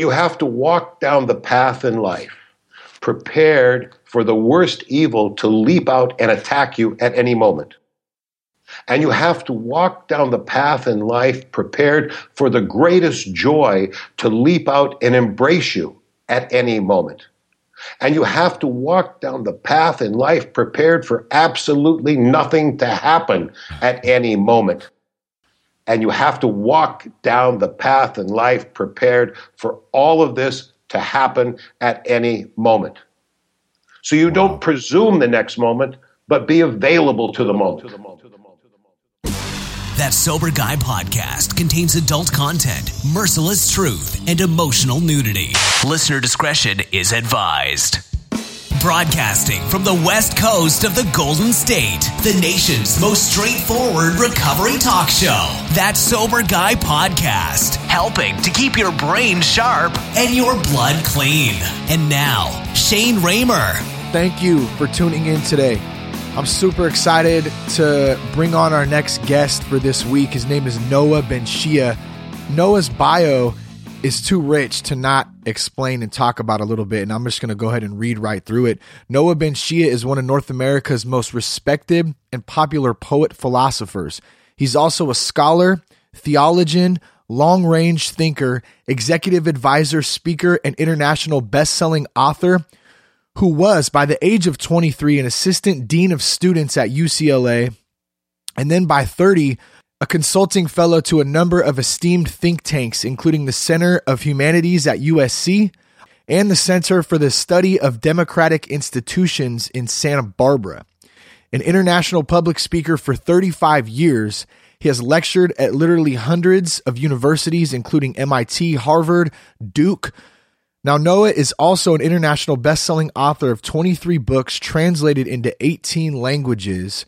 You have to walk down the path in life prepared for the worst evil to leap out and attack you at any moment. And you have to walk down the path in life prepared for the greatest joy to leap out and embrace you at any moment. And you have to walk down the path in life prepared for absolutely nothing to happen at any moment. And you have to walk down the path in life prepared for all of this to happen at any moment. So you wow. don't presume the next moment, but be available to the moment. That Sober Guy podcast contains adult content, merciless truth, and emotional nudity. Listener discretion is advised. Broadcasting from the west coast of the Golden State, the nation's most straightforward recovery talk show. That Sober Guy podcast, helping to keep your brain sharp and your blood clean. And now, Shane Ramer. Thank you for tuning in today. I'm super excited to bring on our next guest for this week. His name is Noah benShea. Noah's bio is too rich to not explain and talk about a little bit, and I'm just going to go ahead and read right through it. Noah benShea is one of North America's most respected and popular poet philosophers. He's also a scholar, theologian, long range thinker, executive advisor, speaker, and international best selling author who was, by the age of 23, an assistant dean of students at UCLA, and then by 30, a consulting fellow to a number of esteemed think tanks, including the Center of Humanities at USC and the Center for the Study of Democratic Institutions in Santa Barbara. An international public speaker for 35 years, he has lectured at literally hundreds of universities, including MIT, Harvard, Duke, now, Noah is also an international best-selling author of 23 books translated into 18 languages.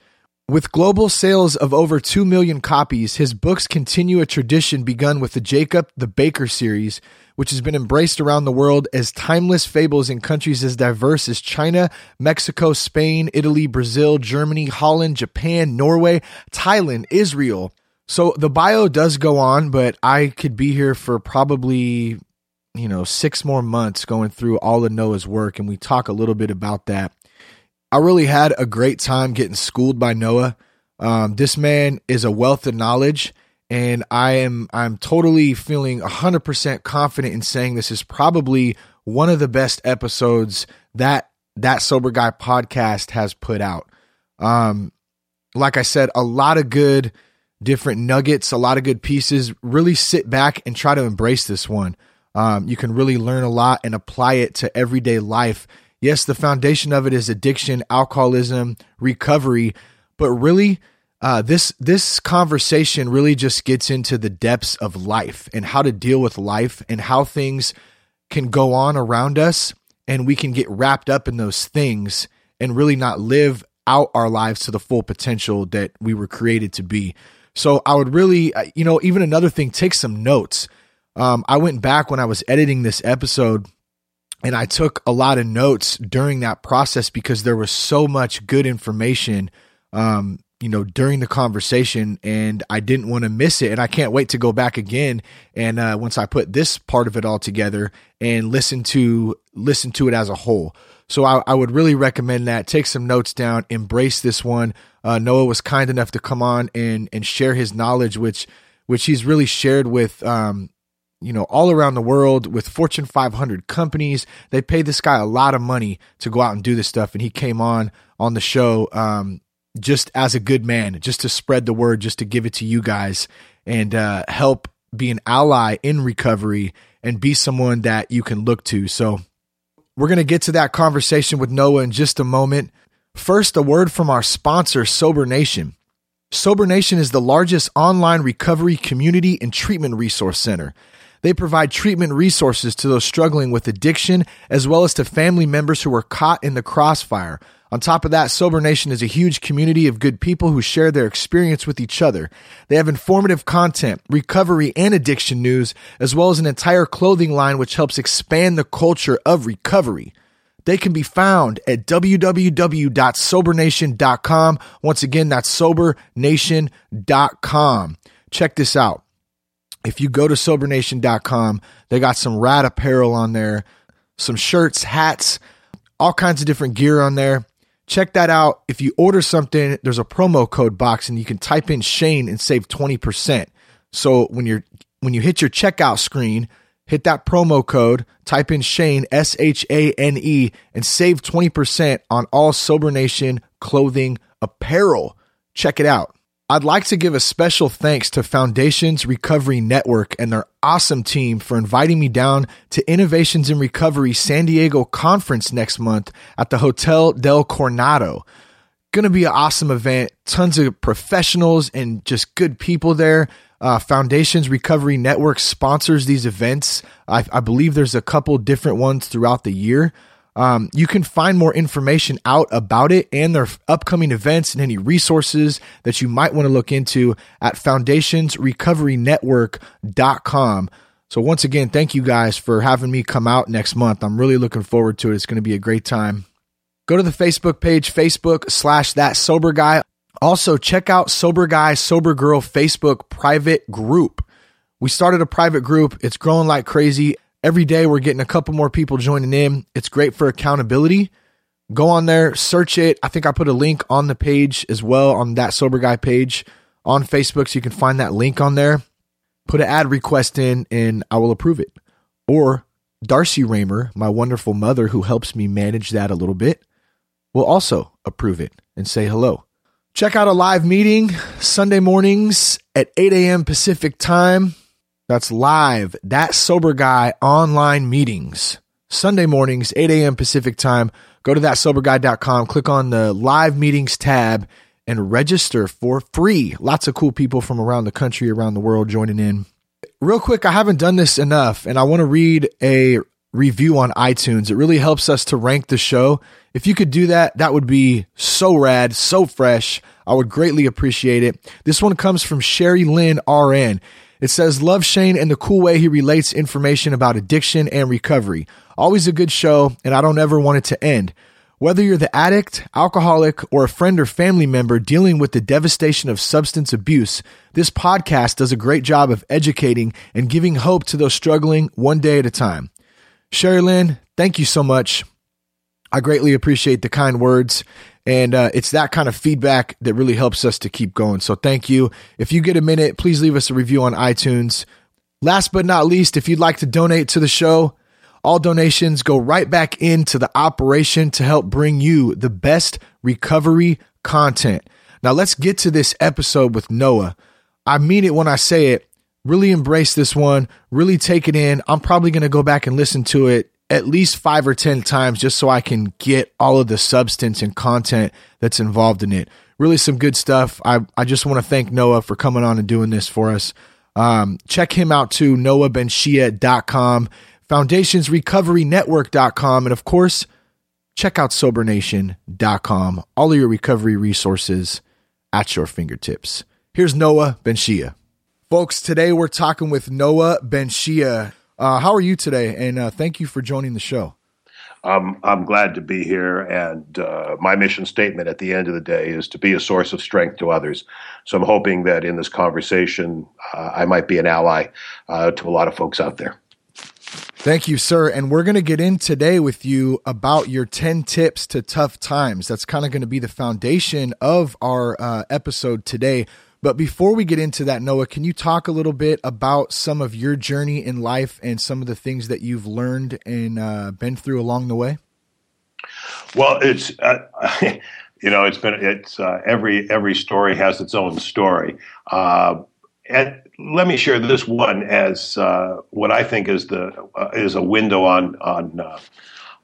With global sales of over 2 million copies, his books continue a tradition begun with the Jacob the Baker series, which has been embraced around the world as timeless fables in countries as diverse as China, Mexico, Spain, Italy, Brazil, Germany, Holland, Japan, Norway, Thailand, Israel. So the bio does go on, but I could be here for probably you know, six more months going through all of Noah's work, and we talk a little bit about that. I really had a great time getting schooled by Noah. Um, this man is a wealth of knowledge, and I am I'm totally feeling 100% confident in saying this is probably one of the best episodes that that sober guy podcast has put out. Um, like I said, a lot of good different nuggets, a lot of good pieces. Really sit back and try to embrace this one. Um, you can really learn a lot and apply it to everyday life. Yes, the foundation of it is addiction, alcoholism, recovery, but really, uh, this this conversation really just gets into the depths of life and how to deal with life and how things can go on around us, and we can get wrapped up in those things and really not live out our lives to the full potential that we were created to be. So I would really, uh, you know, even another thing, take some notes um, I went back when I was editing this episode and I took a lot of notes during that process because there was so much good information, um, you know, during the conversation, and I didn't want to miss it. And I can't wait to go back again and uh, once I put this part of it all together and listen to listen to it as a whole. So I, I would really recommend that. Take some notes down, embrace this one. Uh, Noah was kind enough to come on and and share his knowledge, which which he's really shared with um, you know, all around the world with Fortune 500 companies. They paid this guy a lot of money to go out and do this stuff. And he came on on the show um, just as a good man, just to spread the word, just to give it to you guys and uh, help be an ally in recovery and be someone that you can look to. So we're going to get to that conversation with Noah in just a moment. First, a word from our sponsor, Sober Nation. Sober Nation is the largest online recovery community and treatment resource center. They provide treatment resources to those struggling with addiction, as well as to family members who are caught in the crossfire. On top of that, Sober Nation is a huge community of good people who share their experience with each other. They have informative content, recovery and addiction news, as well as an entire clothing line which helps expand the culture of recovery. They can be found at www.sobernation.com. Once again, that's sobernation.com. Check this out. If you go to sobernation.com, they got some rad apparel on there, some shirts, hats, all kinds of different gear on there. Check that out. If you order something, there's a promo code box and you can type in Shane and save 20%. So when you're when you hit your checkout screen, hit that promo code, type in Shane S H A N E and save 20% on all Sober Nation clothing apparel. Check it out. I'd like to give a special thanks to Foundations Recovery Network and their awesome team for inviting me down to Innovations in Recovery San Diego conference next month at the Hotel del Coronado. Going to be an awesome event. Tons of professionals and just good people there. Uh, Foundations Recovery Network sponsors these events. I, I believe there's a couple different ones throughout the year. Um, you can find more information out about it and their upcoming events and any resources that you might want to look into at foundationsrecoverynetwork.com. So, once again, thank you guys for having me come out next month. I'm really looking forward to it. It's going to be a great time. Go to the Facebook page, Facebook slash that sober guy. Also, check out Sober Guy, Sober Girl Facebook private group. We started a private group, it's growing like crazy. Every day we're getting a couple more people joining in. It's great for accountability. Go on there, search it. I think I put a link on the page as well on that Sober Guy page on Facebook so you can find that link on there. Put an ad request in and I will approve it. Or Darcy Ramer, my wonderful mother who helps me manage that a little bit, will also approve it and say hello. Check out a live meeting Sunday mornings at 8 a.m. Pacific time. That's live. That sober guy online meetings. Sunday mornings, 8 a.m. Pacific time. Go to thatsoberguy.com, click on the live meetings tab, and register for free. Lots of cool people from around the country, around the world joining in. Real quick, I haven't done this enough, and I want to read a review on iTunes. It really helps us to rank the show. If you could do that, that would be so rad, so fresh. I would greatly appreciate it. This one comes from Sherry Lynn RN. It says, Love Shane and the cool way he relates information about addiction and recovery. Always a good show, and I don't ever want it to end. Whether you're the addict, alcoholic, or a friend or family member dealing with the devastation of substance abuse, this podcast does a great job of educating and giving hope to those struggling one day at a time. Sherry Lynn, thank you so much. I greatly appreciate the kind words. And uh, it's that kind of feedback that really helps us to keep going. So thank you. If you get a minute, please leave us a review on iTunes. Last but not least, if you'd like to donate to the show, all donations go right back into the operation to help bring you the best recovery content. Now, let's get to this episode with Noah. I mean it when I say it. Really embrace this one, really take it in. I'm probably going to go back and listen to it at least five or 10 times just so I can get all of the substance and content that's involved in it. Really, some good stuff. I, I just want to thank Noah for coming on and doing this for us. Um, check him out too, noahbenshea.com, foundationsrecoverynetwork.com, and of course, check out sobernation.com. All of your recovery resources at your fingertips. Here's Noah benShea. Folks, today we're talking with Noah benShea. Uh, how are you today? And uh, thank you for joining the show. Um, I'm glad to be here, and uh, my mission statement at the end of the day is to be a source of strength to others. So I'm hoping that in this conversation, uh, I might be an ally uh, to a lot of folks out there. Thank you, sir. And we're going to get in today with you about your 10 tips to tough times. That's kind of going to be the foundation of our uh, episode today. But before we get into that, Noah, can you talk a little bit about some of your journey in life and some of the things that you've learned and uh, been through along the way? Well, it's uh, you know it's been it's uh, every every story has its own story, uh, and let me share this one as uh, what I think is the uh, is a window on on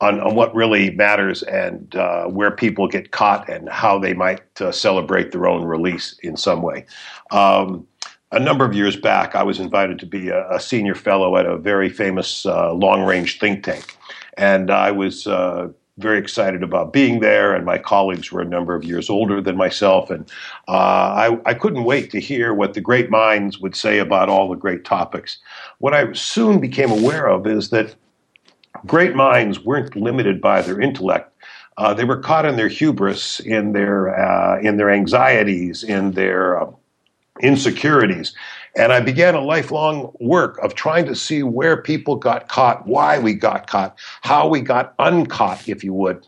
on, on what really matters and uh, where people get caught and how they might uh, celebrate their own release in some way. Um, a number of years back, I was invited to be a, a senior fellow at a very famous uh, long range think tank. And I was uh, very excited about being there, and my colleagues were a number of years older than myself. And uh, I, I couldn't wait to hear what the great minds would say about all the great topics. What I soon became aware of is that great minds weren't limited by their intellect. Uh, they were caught in their hubris, in their uh, in their anxieties, in their uh, insecurities, And I began a lifelong work of trying to see where people got caught, why we got caught, how we got uncaught, if you would.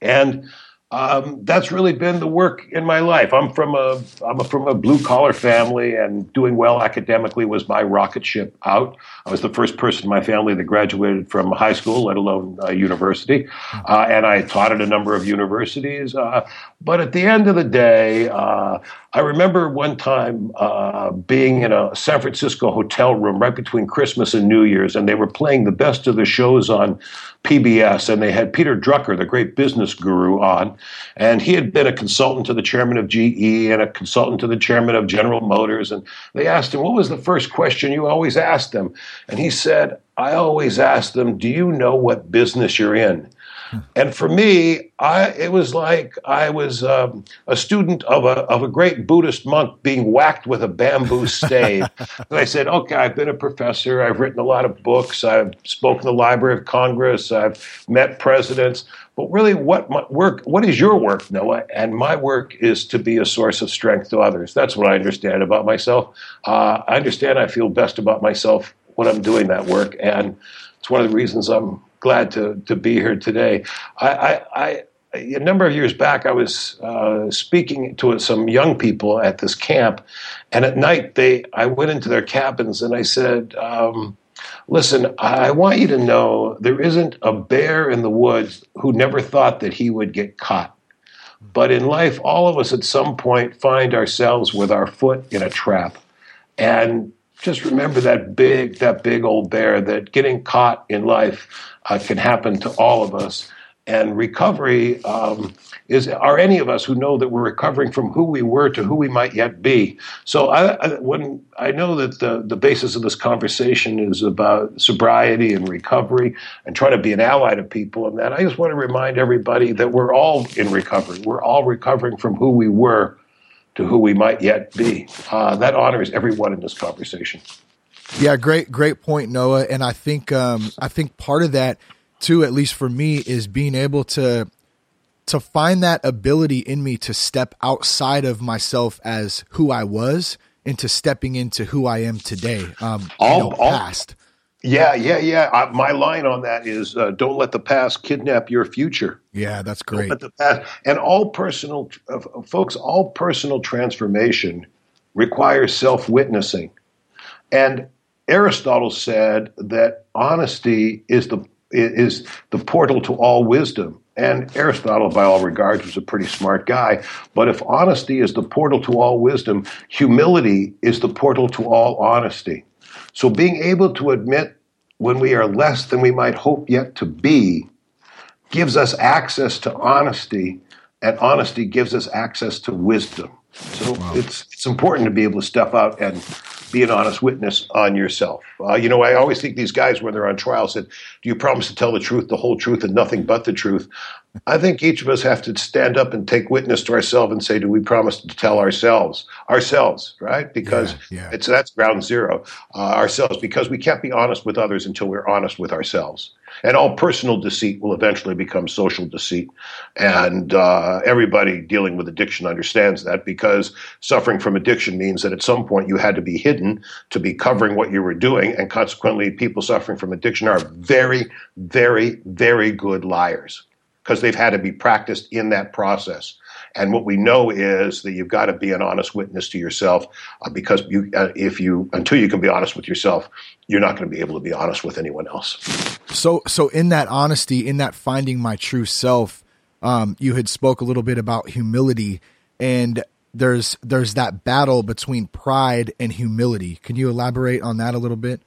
And um, that's really been the work in my life. I'm from a I'm a, from a blue collar family, and doing well academically was my rocket ship out. I was the first person in my family that graduated from high school, let alone uh, university, uh, and I taught at a number of universities. Uh, but at the end of the day, uh, I remember one time uh, being in a San Francisco hotel room right between Christmas and New Year's, and they were playing the best of the shows on PBS, and they had Peter Drucker, the great business guru, on, and he had been a consultant to the chairman of GE and a consultant to the chairman of General Motors, and they asked him, "What was the first question you always asked them?" And he said, "I always ask them, do you know what business you're in?" And for me, I, it was like I was um, a student of a, of a great Buddhist monk being whacked with a bamboo stave. and I said, okay, I've been a professor. I've written a lot of books. I've spoken to the Library of Congress. I've met presidents. But really, what my work? What is your work, Noah? And my work is to be a source of strength to others. That's what I understand about myself. Uh, I understand I feel best about myself when I'm doing that work, and it's one of the reasons I'm glad to to be here today. I, I, I a number of years back, I was uh, speaking to some young people at this camp, and at night they I went into their cabins and I said. Um, Listen, I want you to know there isn't a bear in the woods who never thought that he would get caught. But in life, all of us at some point find ourselves with our foot in a trap. And just remember that big, that big old bear that getting caught in life uh, can happen to all of us. And recovery um, is are any of us who know that we're recovering from who we were to who we might yet be. So I, I, when I know that the, the basis of this conversation is about sobriety and recovery and trying to be an ally to people and that, I just want to remind everybody that we're all in recovery. We're all recovering from who we were to who we might yet be. Uh, that honors everyone in this conversation. Yeah, great, great point, Noah. And I think, um, I think part of that too, at least for me, is being able to to find that ability in me to step outside of myself as who I was into stepping into who I am today. Um, all, you know, all, past. Yeah, yeah, yeah. Uh, my line on that is: uh, "Don't let the past kidnap your future." Yeah, that's great. Don't let the past and all personal, uh, folks. All personal transformation requires self-witnessing, and Aristotle said that honesty is the is the portal to all wisdom. And Aristotle, by all regards, was a pretty smart guy. But if honesty is the portal to all wisdom, humility is the portal to all honesty. So being able to admit when we are less than we might hope yet to be gives us access to honesty, and honesty gives us access to wisdom. So wow. it's it's important to be able to step out and be an honest witness on yourself. Uh, you know, I always think these guys, when they're on trial, said, "Do you promise to tell the truth, the whole truth, and nothing but the truth?" I think each of us have to stand up and take witness to ourselves and say, "Do we promise to tell ourselves, ourselves, right?" Because yeah, yeah. it's that's ground zero, uh, ourselves. Because we can't be honest with others until we're honest with ourselves. And all personal deceit will eventually become social deceit. And uh, everybody dealing with addiction understands that because suffering from addiction means that at some point you had to be hidden to be covering what you were doing. And consequently, people suffering from addiction are very, very, very good liars because they've had to be practiced in that process. And what we know is that you've got to be an honest witness to yourself uh, because you, uh, if you, until you can be honest with yourself, you're not going to be able to be honest with anyone else. So, so in that honesty, in that finding my true self, um, you had spoke a little bit about humility, and there's there's that battle between pride and humility. Can you elaborate on that a little bit?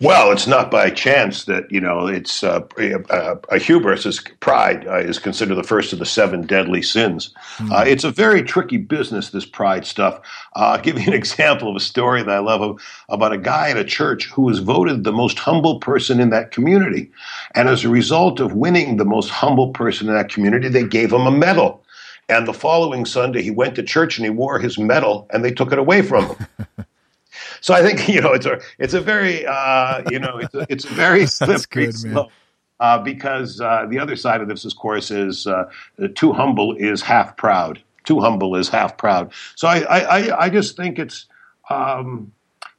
Well, it's not by chance that you know it's uh, a, a, hubris is pride uh, is considered the first of the seven deadly sins. Mm. Uh, it's a very tricky business. This pride stuff. Uh, I'll give you an example of a story that I love of, about a guy at a church who was voted the most humble person in that community, and as a result of winning the most humble person in that community, they gave him a medal. And the following Sunday, he went to church and he wore his medal, and they took it away from him. So I think you know it's a it's a very uh, you know it's a, it's a very slippery slope. Uh, because uh, the other side of this, of course, is uh, too humble is half proud. Too humble is half proud. So I, I, I just think it's um,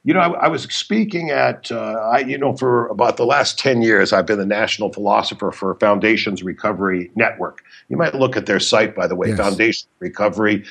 You know, I, I was speaking at, uh, I, you know, for about the last 10 years, I've been the national philosopher for Foundations Recovery Network. You might look at their site, by the way, yes. Foundation Recovery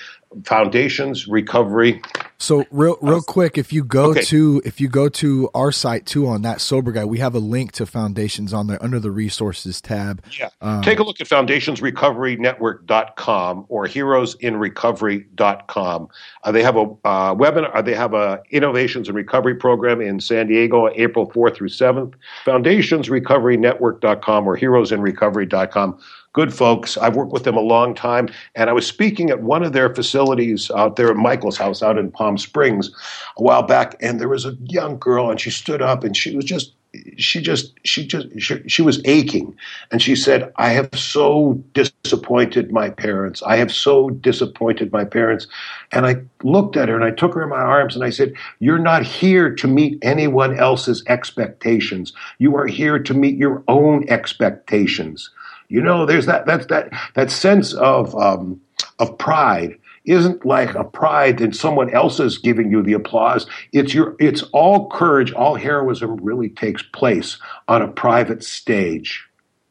foundations recovery. So real real quick if you go okay. to if you go to our site too on that sober guy we have a link to foundations on there under the resources tab. Yeah. Um, take a look at foundationsrecoverynetwork.com or heroesinrecovery.com uh, they have a uh, webinar uh, they have a innovations and recovery program in san diego april 4th through 7th foundationsrecoverynetwork.com or heroesinrecovery.com good folks. I've worked with them a long time. And I was speaking at one of their facilities out there at Michael's house out in Palm Springs a while back. And there was a young girl, and she stood up and she was just she just she just she, she, was aching and she said i have so disappointed my parents i have so disappointed my parents and i looked at her and i took her in my arms and i said you're not here to meet anyone else's expectations you are here to meet your own expectations you know, there's that that that that sense of um, of pride isn't like a pride in someone else's giving you the applause. It's your it's all courage, all heroism really takes place on a private stage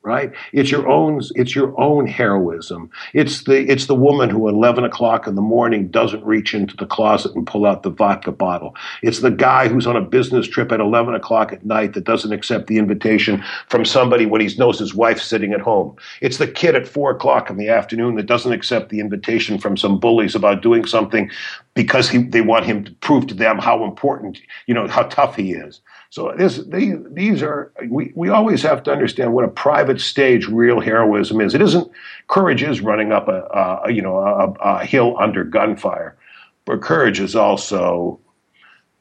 right? It's your own it's your own heroism. It's the it's the woman who at eleven o'clock in the morning doesn't reach into the closet and pull out the vodka bottle. It's the guy who's on a business trip at eleven o'clock at night that doesn't accept the invitation from somebody when he knows his wife's sitting at home. It's the kid at four o'clock in the afternoon that doesn't accept the invitation from some bullies about doing something because he, they want him to prove to them how important, you know, how tough he is. So this, these, these are we, we always have to understand what a private stage real heroism is. It isn't courage is running up a, a you know a, a, hill under gunfire, but courage is also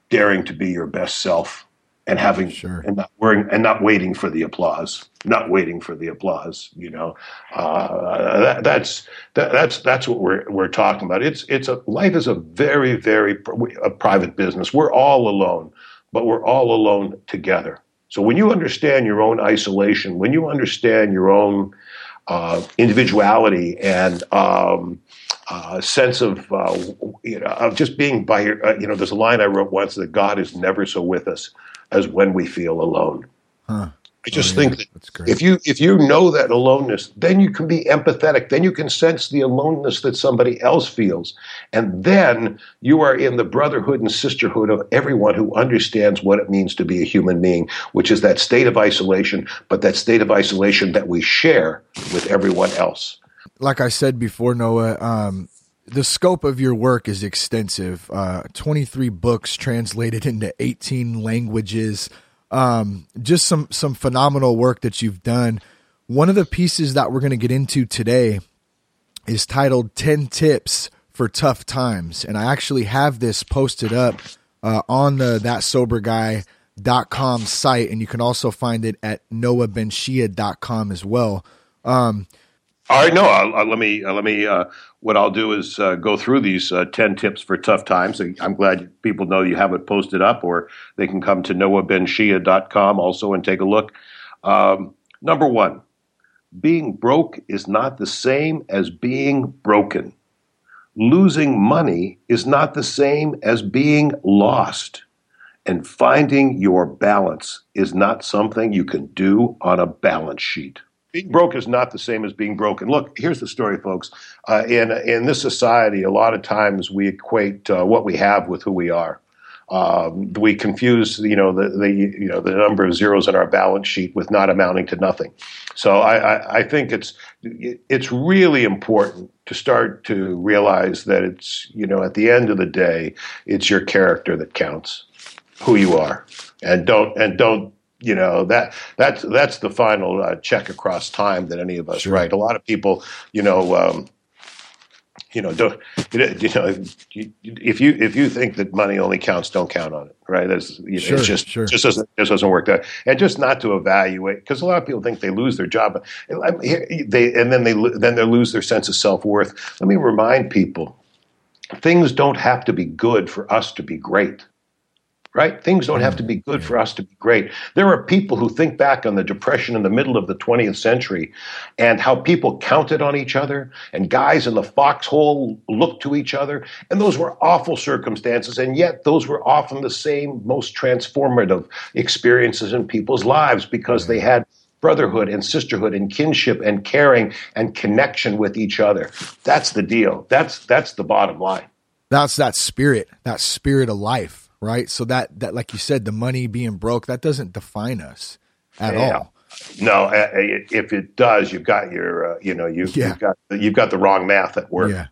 daring to be your best self and having sure. and not worrying and not waiting for the applause, not waiting for the applause. You know, uh, that, that's that, that's that's what we're we're talking about. It's it's a life is a very very a private business. We're all alone but we're all alone together. So when you understand your own isolation, when you understand your own uh, individuality and um, uh, sense of uh, you know of just being by your uh, you know there's a line I wrote once that God is never so with us as when we feel alone. Huh. I just oh, yeah. think that if you if you know that aloneness, then you can be empathetic. Then you can sense the aloneness that somebody else feels, and then you are in the brotherhood and sisterhood of everyone who understands what it means to be a human being, which is that state of isolation, but that state of isolation that we share with everyone else. Like I said before, Noah, um, the scope of your work is extensive. Uh, Twenty three books translated into eighteen languages. Um, just some some phenomenal work that you've done. One of the pieces that we're going to get into today is titled 10 Tips for Tough Times. And I actually have this posted up uh, on the thatsoberguy.com site. And you can also find it at noahbenshea.com as well. Um, all right, no, I'll, I'll, let me uh, let me. Uh, what I'll do is uh, go through these uh, ten tips for tough times. I'm glad people know you have it posted up, or they can come to noahbenshea.com also and take a look. Um, number one, being broke is not the same as being broken. Losing money is not the same as being lost. And finding your balance is not something you can do on a balance sheet being broke is not the same as being broken. Look, here's the story, folks. Uh, in in this society, a lot of times we equate uh, what we have with who we are. Um, we confuse, you know, the, the you know the number of zeros in our balance sheet with not amounting to nothing. So I, I, I think it's it's really important to start to realize that it's you know at the end of the day, it's your character that counts, who you are, and don't and don't you know that that's that's the final uh, check across time that any of us sure. write. A lot of people, you know. Um, you know, don't, you know, if you if you think that money only counts, don't count on it, right? That's you know, sure, it's just sure. just doesn't just doesn't work that, and just not to evaluate because a lot of people think they lose their job, they and then they then they lose their sense of self worth. Let me remind people, things don't have to be good for us to be great. Right? Things don't have to be good for us to be great. There are people who think back on the Depression in the middle of the 20th century and how people counted on each other and guys in the foxhole looked to each other. And those were awful circumstances. And yet, those were often the same most transformative experiences in people's lives because they had brotherhood and sisterhood and kinship and caring and connection with each other. That's the deal. That's that's the bottom line. That's that spirit, that spirit of life right? So that that like you said, the money being broke that doesn't define us at yeah. all. No, if it does, you've got your uh, you know you, yeah. you've got you've got the wrong math at work. Yeah.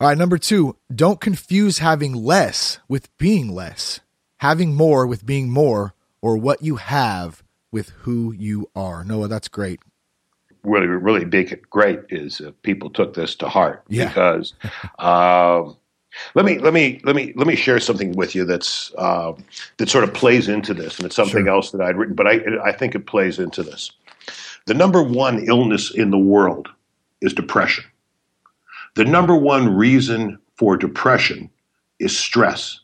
All right, number two, don't confuse having less with being less, having more with being more, or what you have with who you are. Noah, that's great. Really, really big, great is uh, people took this to heart yeah. because um, let me let me let me let me share something with you that's uh, that sort of plays into this, and it's something sure. else that I'd written, but I I think it plays into this. The number one illness in the world is depression. The number one reason for depression is stress.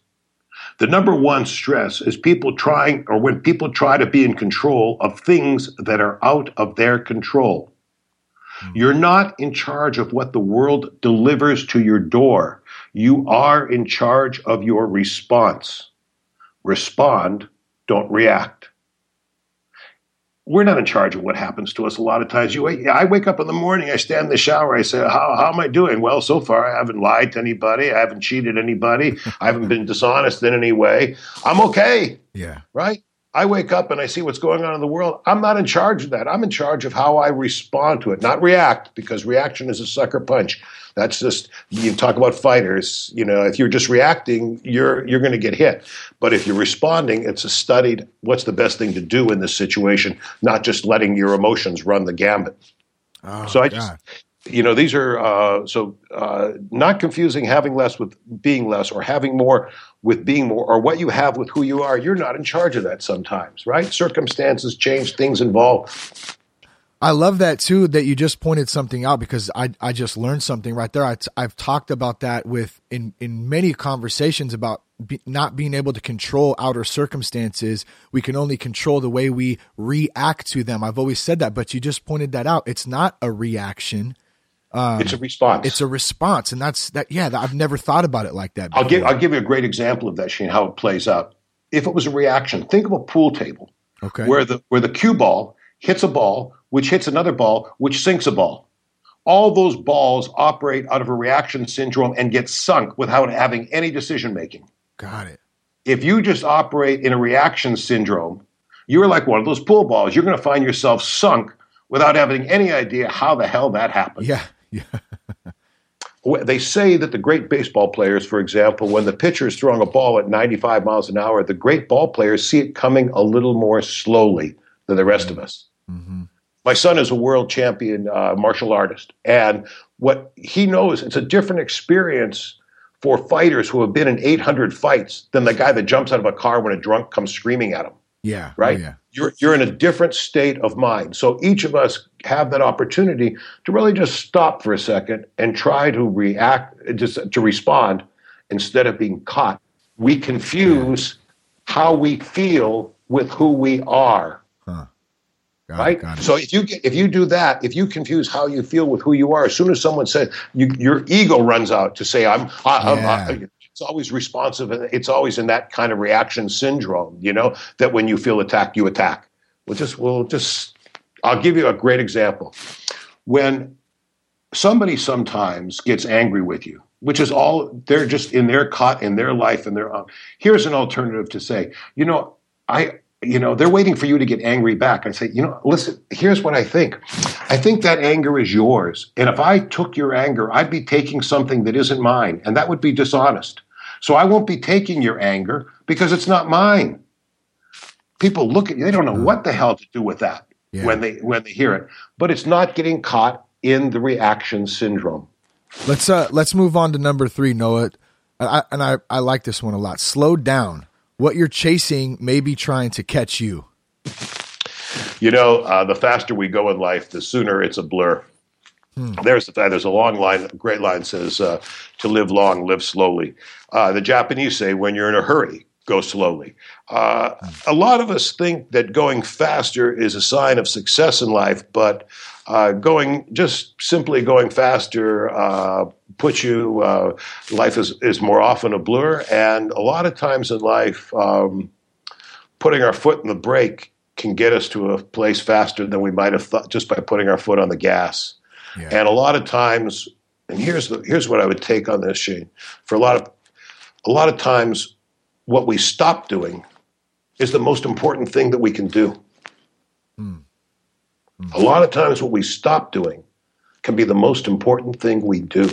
The number one stress is people trying, or when people try to be in control of things that are out of their control. Hmm. You're not in charge of what the world delivers to your door. You are in charge of your response. Respond, don't react. We're not in charge of what happens to us a lot of times. You, wake, I wake up in the morning, I stand in the shower, I say, how, how am I doing? Well, so far I haven't lied to anybody, I haven't cheated anybody, I haven't been dishonest in any way. I'm okay. Yeah. Right? I wake up and I see what's going on in the world. I'm not in charge of that. I'm in charge of how I respond to it, not react, because reaction is a sucker punch. That's just you talk about fighters. You know, if you're just reacting, you're you're going to get hit. But if you're responding, it's a studied what's the best thing to do in this situation, not just letting your emotions run the gambit. Oh, so I just. You know, these are uh, so uh, not confusing having less with being less, or having more with being more, or what you have with who you are. You're not in charge of that sometimes, right? Circumstances change, things involve I love that too that you just pointed something out because I I just learned something right there. I, have talked about that with in in many conversations about be, not being able to control outer circumstances. We can only control the way we react to them. I've always said that, but you just pointed that out. It's not a reaction. Um, it's a response. It's a response, and that's that. Yeah, I've never thought about it like that. Before. I'll give I'll give you a great example of that, Shane. How it plays out. If it was a reaction, think of a pool table. Okay. Where the where the cue ball hits a ball which hits another ball, which sinks a ball. All those balls operate out of a reaction syndrome and get sunk without having any decision making. Got it. If you just operate in a reaction syndrome, you're like one of those pool balls. You're going to find yourself sunk without having any idea how the hell that happened. Yeah. Yeah. they say that the great baseball players, for example, when the pitcher is throwing a ball at 95 miles an hour, the great ball players see it coming a little more slowly than the rest of us. Mm-hmm. My son is a world champion uh, martial artist, and what he knows it's a different experience for fighters who have been in 800 fights than the guy that jumps out of a car when a drunk comes screaming at him. Yeah, right. Oh, yeah. You're you're in a different state of mind. So each of us have that opportunity to really just stop for a second and try to react, just to respond instead of being caught. We confuse how we feel with who we are. Huh. Got right. It, so if you get, if you do that, if you confuse how you feel with who you are, as soon as someone says you, your ego runs out to say I'm, I, yeah. I, it's always responsive and it's always in that kind of reaction syndrome. You know that when you feel attacked, you attack. We'll just we'll just I'll give you a great example. When somebody sometimes gets angry with you, which is all they're just in their caught in their life and their own. Here's an alternative to say, you know, I you know, they're waiting for you to get angry back and say, you know, listen, here's what I think. I think that anger is yours. And if I took your anger, I'd be taking something that isn't mine, and that would be dishonest. So I won't be taking your anger because it's not mine. People look at you, they don't know what the hell to do with that yeah. when they when they hear it. But it's not getting caught in the reaction syndrome. Let's uh let's move on to number three, Noah. I, and I, I like this one a lot. Slow down what you're chasing may be trying to catch you. You know, uh, the faster we go in life, the sooner it's a blur. Hmm. There's there's a long line, a great line says, uh, "To live long, live slowly." Uh, the Japanese say, "When you're in a hurry, go slowly. Uh, a lot of us think that going faster is a sign of success in life, but uh, going just simply going faster uh, puts you. Uh, life is is more often a blur, and a lot of times in life, um, putting our foot in the brake can get us to a place faster than we might have thought just by putting our foot on the gas. Yeah. And a lot of times, and here's the here's what I would take on this, Shane. For a lot of a lot of times, what we stop doing is the most important thing that we can do. Mm. Mm. A lot of times, what we stop doing can be the most important thing we do.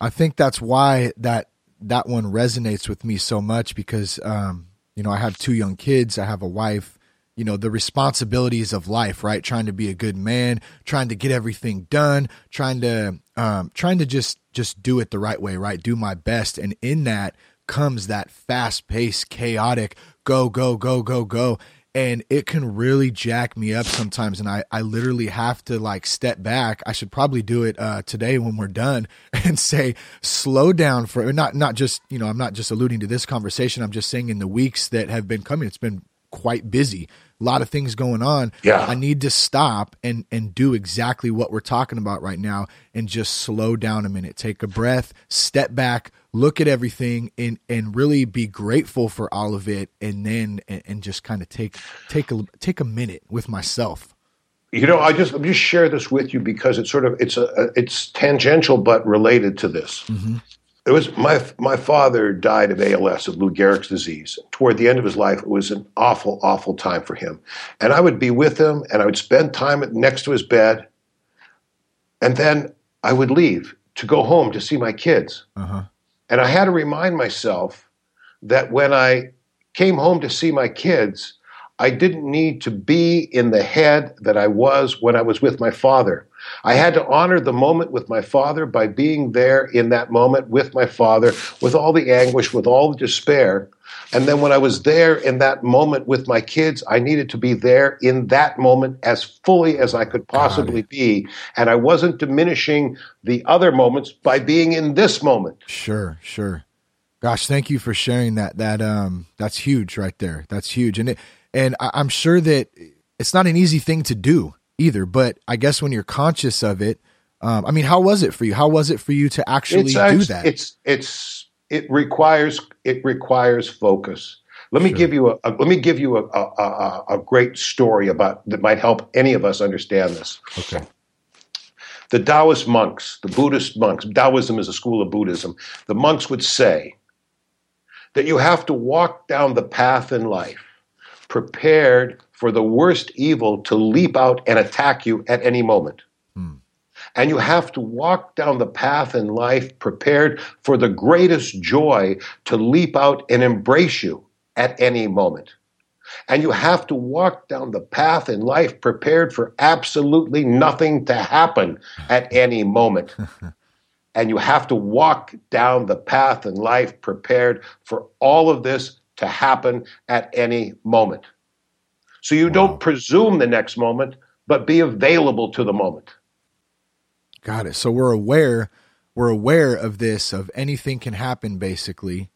I think that's why that that one resonates with me so much because um, you know I have two young kids, I have a wife. You know the responsibilities of life, right? Trying to be a good man, trying to get everything done, trying to um, trying to just just do it the right way, right? Do my best, and in that comes that fast paced, chaotic, go, go, go, go, go. And it can really jack me up sometimes. And I, I literally have to like step back. I should probably do it uh, today when we're done and say, slow down for not, not just, you know, I'm not just alluding to this conversation. I'm just saying in the weeks that have been coming, it's been quite busy a lot of things going on. Yeah. I need to stop and and do exactly what we're talking about right now and just slow down a minute. Take a breath, step back, look at everything and and really be grateful for all of it and then and, and just kind of take take a take a minute with myself you know i just me just share this with you because it's sort of it's a it's tangential but related to this mm-hmm. It was my my father died of als of lou gehrig's disease toward the end of his life it was an awful awful time for him and i would be with him and i would spend time next to his bed and then i would leave to go home to see my kids uh-huh. And I had to remind myself that when I came home to see my kids, I didn't need to be in the head that I was when I was with my father. I had to honor the moment with my father by being there in that moment with my father, with all the anguish, with all the despair. And then when I was there in that moment with my kids, I needed to be there in that moment as fully as I could possibly be. And I wasn't diminishing the other moments by being in this moment. Sure, sure. Gosh, thank you for sharing that. That um that's huge right there. That's huge. And it and I, I'm sure that it's not an easy thing to do either, but I guess when you're conscious of it, um, I mean, how was it for you? How was it for you to actually do that? It's it's it requires it requires focus. Let me give you a, a, let me give you a, a, a great story about that might help any of us understand this. Okay. The Taoist monks, the Buddhist monks, Taoism is a school of Buddhism. The monks would say that you have to walk down the path in life prepared for the worst evil to leap out and attack you at any moment. Hmm. And you have to walk down the path in life prepared for the greatest joy to leap out and embrace you at any moment. And you have to walk down the path in life prepared for absolutely nothing to happen at any moment. and you have to walk down the path in life prepared for all of this to happen at any moment. So you wow. don't presume the next moment, but be available to the moment. Got it. So we're aware, we're aware of this, of anything can happen basically.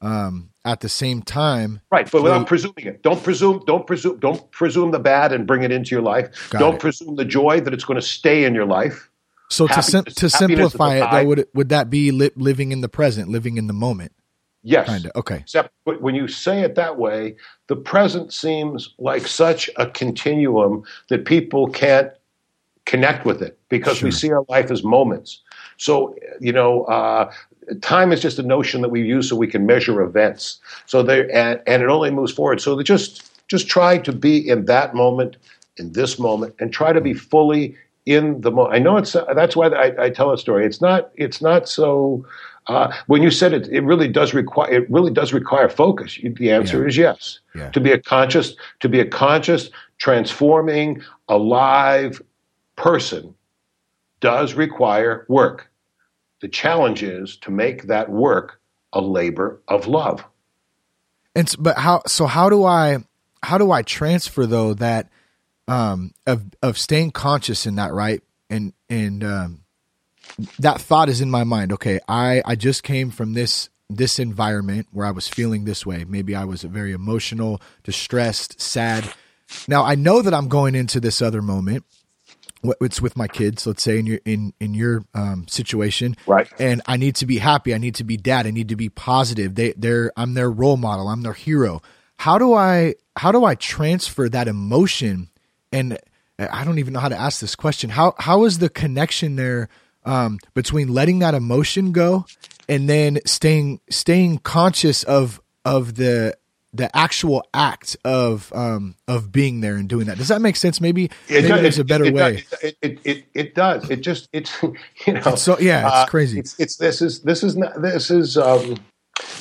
Um, at the same time, right? But without presuming it. Don't presume. Don't presume. Don't presume the bad and bring it into your life. Don't it. presume the joy that it's going to stay in your life. So to sim- to simplify it, though, would would that be li- living in the present, living in the moment? Yes. Kinda. Okay. Except when you say it that way, the present seems like such a continuum that people can't connect with it because sure. we see our life as moments. So, you know, uh, time is just a notion that we use so we can measure events. So there, and, and it only moves forward. So just just try to be in that moment, in this moment, and try to be fully in the moment. I know it's that's why I, I tell a story. It's not it's not so uh, when you said it, it really does require it really does require focus. The answer yeah. is yes. Yeah. To be a conscious, to be a conscious, transforming, alive person does require work. The challenge is to make that work a labor of love. And but how? So how do I? How do I transfer though that um, of of staying conscious in that right and and um, that thought is in my mind. Okay, I I just came from this this environment where I was feeling this way. Maybe I was very emotional, distressed, sad. Now I know that I'm going into this other moment. It's with my kids, let's say in your in in your um, situation, right? And I need to be happy. I need to be dad. I need to be positive. They they're I'm their role model. I'm their hero. How do I how do I transfer that emotion? And I don't even know how to ask this question. How how is the connection there um, between letting that emotion go and then staying staying conscious of of the the actual act of um, of being there and doing that. Does that make sense? Maybe, it maybe does, there's it, a better it, way. It, it, it, it does. It just it's you know. It's so yeah, it's uh, crazy. It's, it's, this is this is not this is um,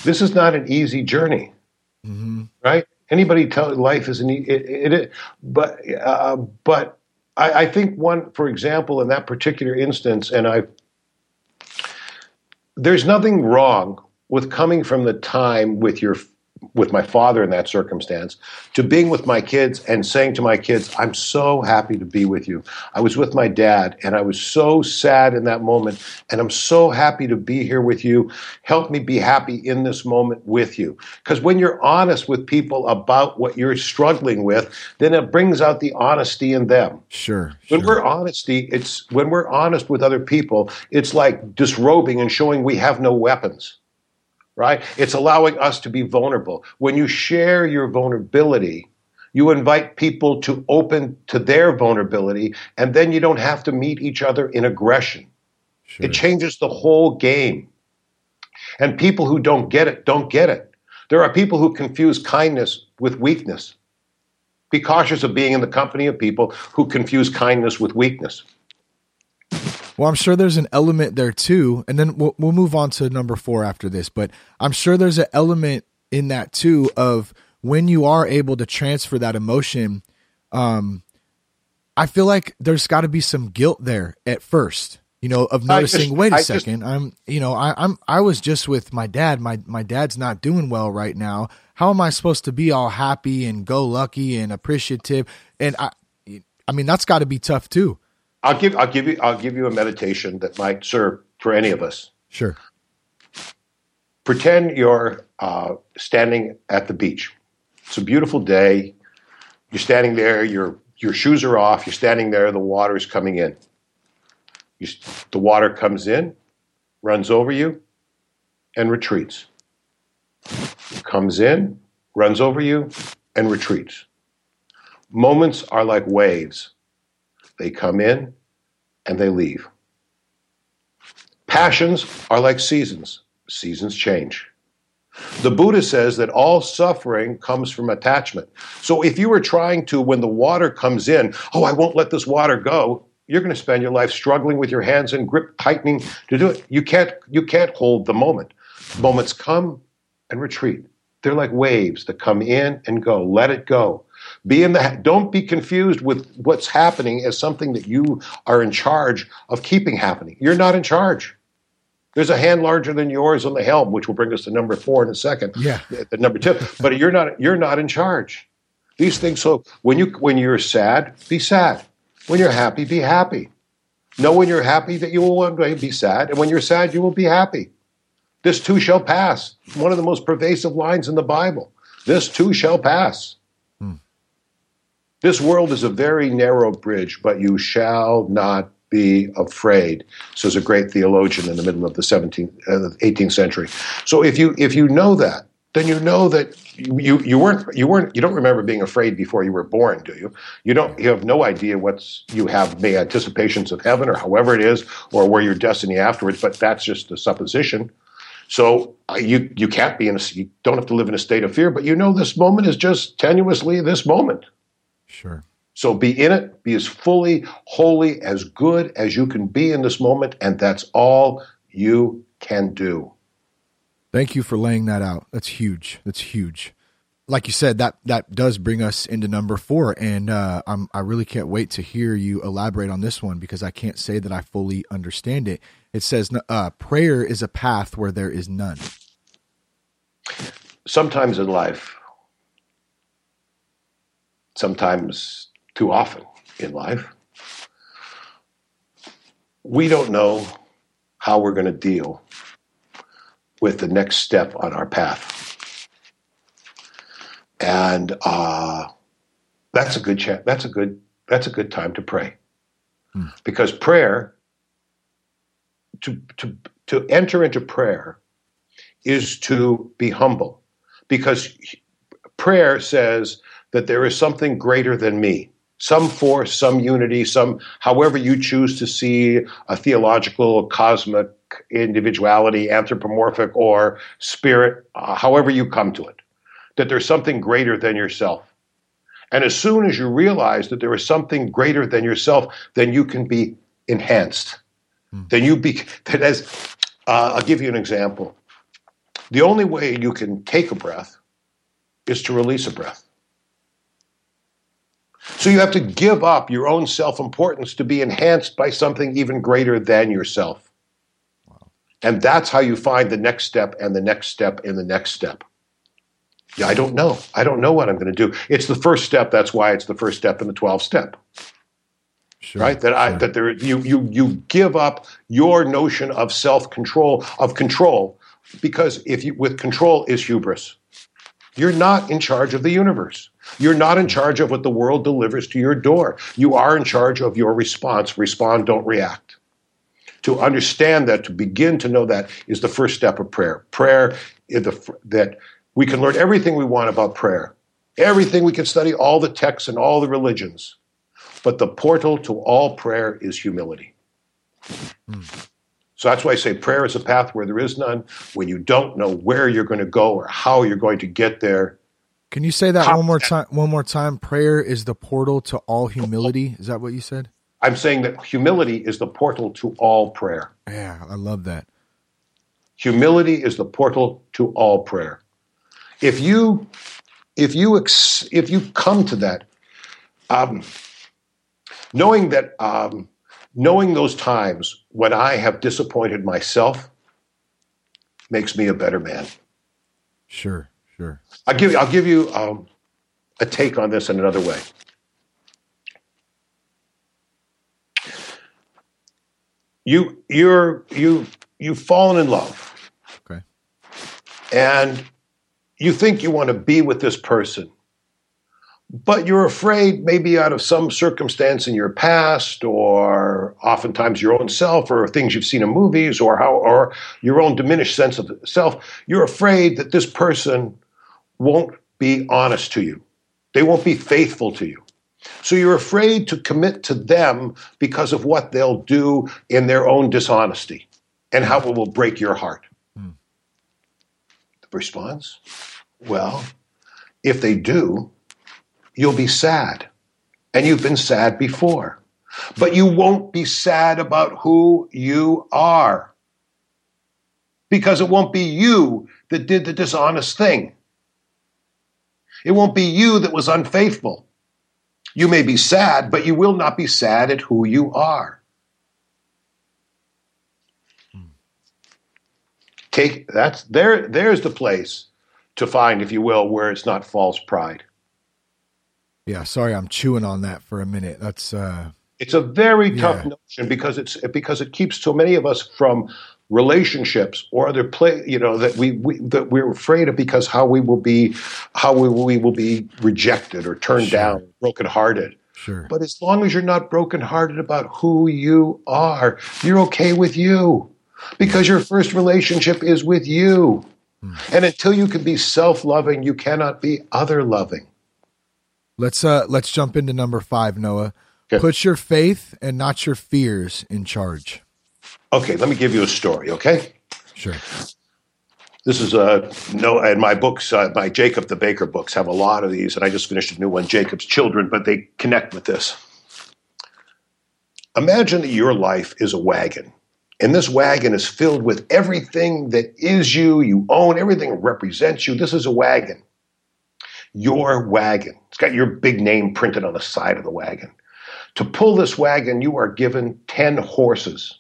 this is not an easy journey, mm-hmm. right? Anybody tell life is an it, it, it but uh, but I, I think one for example in that particular instance, and I there's nothing wrong with coming from the time with your with my father in that circumstance to being with my kids and saying to my kids, I'm so happy to be with you. I was with my dad and I was so sad in that moment, and I'm so happy to be here with you. Help me be happy in this moment with you. Because when you're honest with people about what you're struggling with, then it brings out the honesty in them. Sure. When sure. we're honesty, it's when we're honest with other people, it's like disrobing and showing we have no weapons right? It's allowing us to be vulnerable. When you share your vulnerability, you invite people to open to their vulnerability, and then you don't have to meet each other in aggression. Sure. It changes the whole game. And people who don't get it, don't get it. There are people who confuse kindness with weakness. Be cautious of being in the company of people who confuse kindness with weakness. Well, I'm sure there's an element there too, and then we'll, we'll move on to number four after this. But I'm sure there's an element in that too of when you are able to transfer that emotion. Um, I feel like there's got to be some guilt there at first, you know, of noticing. Just, wait a I second, just, I'm, you know, I, I'm, I was just with my dad. My my dad's not doing well right now. How am I supposed to be all happy and go lucky and appreciative? And I, I mean, that's got to be tough too. I'll give I'll give you I'll give you a meditation that might serve for any of us. Sure. Pretend you're uh, standing at the beach. It's a beautiful day. You're standing there. Your your shoes are off. You're standing there. The water is coming in. You, the water comes in, runs over you, and retreats. Comes in, runs over you, and retreats. Moments are like waves. They come in, and they leave. Passions are like seasons, seasons change. The Buddha says that all suffering comes from attachment. So if you were trying to, when the water comes in, oh, I won't let this water go, you're going to spend your life struggling with your hands and grip tightening to do it. You can't, you can't hold the moment. Moments come and retreat. They're like waves that come in and go. Let it go. Be in the don't be confused with what's happening as something that you are in charge of keeping happening. You're not in charge. There's a hand larger than yours on the helm, which will bring us to number four in a second. Yeah. The number two. But you're not you're not in charge. These things. So when you when you're sad, be sad. When you're happy, be happy. Know when you're happy that you will one day be sad, and when you're sad, you will be happy. This too shall pass. One of the most pervasive lines in the Bible. This too shall pass. This world is a very narrow bridge, but you shall not be afraid, So, says a great theologian in the middle of the 17th, uh, 18th century. So if you if you know that, then you know that you you weren't you weren't you don't remember being afraid before you were born, do you? You don't you have no idea what's you have the anticipations of heaven or however it is or where your destiny afterwards, but that's just a supposition. So uh, you you can't be in a you don't have to live in a state of fear, but you know this moment is just tenuously this moment. Sure. So be in it, be as fully, wholly, as good as you can be in this moment, and that's all you can do. Thank you for laying that out. That's huge. That's huge. Like you said, that that does bring us into number four, and uh, I'm I really can't wait to hear you elaborate on this one because I can't say that I fully understand it. It says uh, prayer is a path where there is none. Sometimes in life, sometimes too often in life. We don't know how we're going to deal with the next step on our path. And uh, that's a good cha- that's a good that's a good time to pray. Hmm. Because prayer to to to enter into prayer is to be humble. Because prayer says that there is something greater than me some force, some unity, some however you choose to see a theological, cosmic individuality, anthropomorphic, or spirit, uh, however you come to it, that there's something greater than yourself. And as soon as you realize that there is something greater than yourself, then you can be enhanced. Hmm. Then you be that as uh, I'll give you an example. The only way you can take a breath is to release a breath. So you have to give up your own self importance to be enhanced by something even greater than yourself. Wow. And that's how you find the next step and the next step and the next step. Yeah, I don't know. I don't know what I'm going to do. It's the first step. That's why it's the first step in the 12 step. Sure, right? That sure. I that there you you you give up your notion of self control of control because if you with control is hubris. You're not in charge of the universe. You're not in charge of what the world delivers to your door. You are in charge of your response. Respond, don't react. To understand that, to begin to know that, is the first step of prayer. Prayer is the, that we can learn everything we want about prayer, everything we can study, all the texts and all the religions. But the portal to all prayer is humility. So that's why I say prayer is a path where there is none. When you don't know where you're going to go or how you're going to get there, can you say that one more time? One more time. Prayer is the portal to all humility. Is that what you said? I'm saying that humility is the portal to all prayer. Yeah, I love that. Humility is the portal to all prayer. If you, if you, ex, if you come to that, um, knowing that, um, knowing those times when I have disappointed myself, makes me a better man. Sure. I'll give you, I'll give you um, a take on this in another way. You you're you you've fallen in love. Okay. And you think you want to be with this person, but you're afraid maybe out of some circumstance in your past or oftentimes your own self or things you've seen in movies or how or your own diminished sense of self, you're afraid that this person won't be honest to you. They won't be faithful to you. So you're afraid to commit to them because of what they'll do in their own dishonesty and how it will break your heart. Hmm. The response? Well, if they do, you'll be sad. And you've been sad before. But you won't be sad about who you are. Because it won't be you that did the dishonest thing. It won't be you that was unfaithful. You may be sad, but you will not be sad at who you are. Take that's there there's the place to find, if you will, where it's not false pride. Yeah, sorry, I'm chewing on that for a minute. That's uh it's a very tough yeah. notion because it's because it keeps so many of us from relationships or other play you know that we, we that we're afraid of because how we will be how we, we will be rejected or turned sure. down brokenhearted. Sure. But as long as you're not brokenhearted about who you are you're okay with you. Because your first relationship is with you. Hmm. and until you can be self-loving you cannot be other loving let's uh let's jump into number five noah. Okay. put your faith and not your fears in charge Okay, let me give you a story, okay? Sure. This is a no, and my books, uh, my Jacob the Baker books have a lot of these, and I just finished a new one, Jacob's Children, but they connect with this. Imagine that your life is a wagon, and this wagon is filled with everything that is you, you own, everything that represents you. This is a wagon. Your wagon. It's got your big name printed on the side of the wagon. To pull this wagon, you are given 10 horses.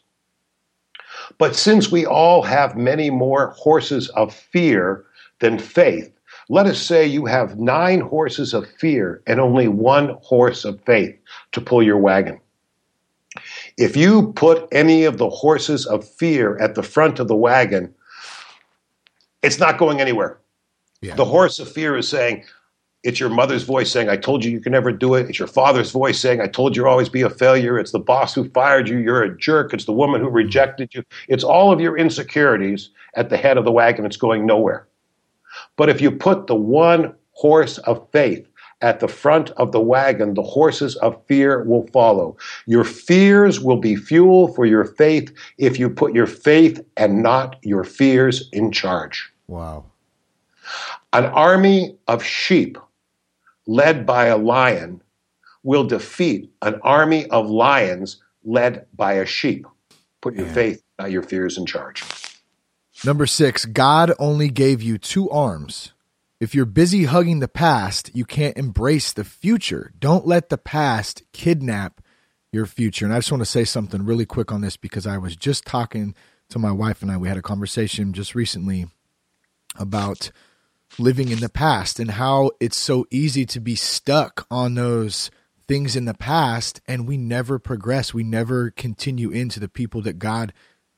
But since we all have many more horses of fear than faith, let us say you have nine horses of fear and only one horse of faith to pull your wagon. If you put any of the horses of fear at the front of the wagon, It's not going anywhere. Yeah. The horse of fear is saying, it's your mother's voice saying, I told you you can never do it. It's your father's voice saying, I told you you'll always be a failure. It's the boss who fired you. You're a jerk. It's the woman who rejected you. It's all of your insecurities at the head of the wagon. It's going nowhere. But if you put the one horse of faith at the front of the wagon, the horses of fear will follow. Your fears will be fuel for your faith if you put your faith and not your fears in charge. Wow. An army of sheep led by a lion will defeat an army of lions led by a sheep. Put your faith, not your fears, in charge. Number six, God only gave you two arms. If you're busy hugging the past, you can't embrace the future. Don't let the past kidnap your future. And I just want to say something really quick on this because I was just talking to my wife and I. We had a conversation just recently about living in the past and how it's so easy to be stuck on those things in the past and we never progress. We never continue into the people that God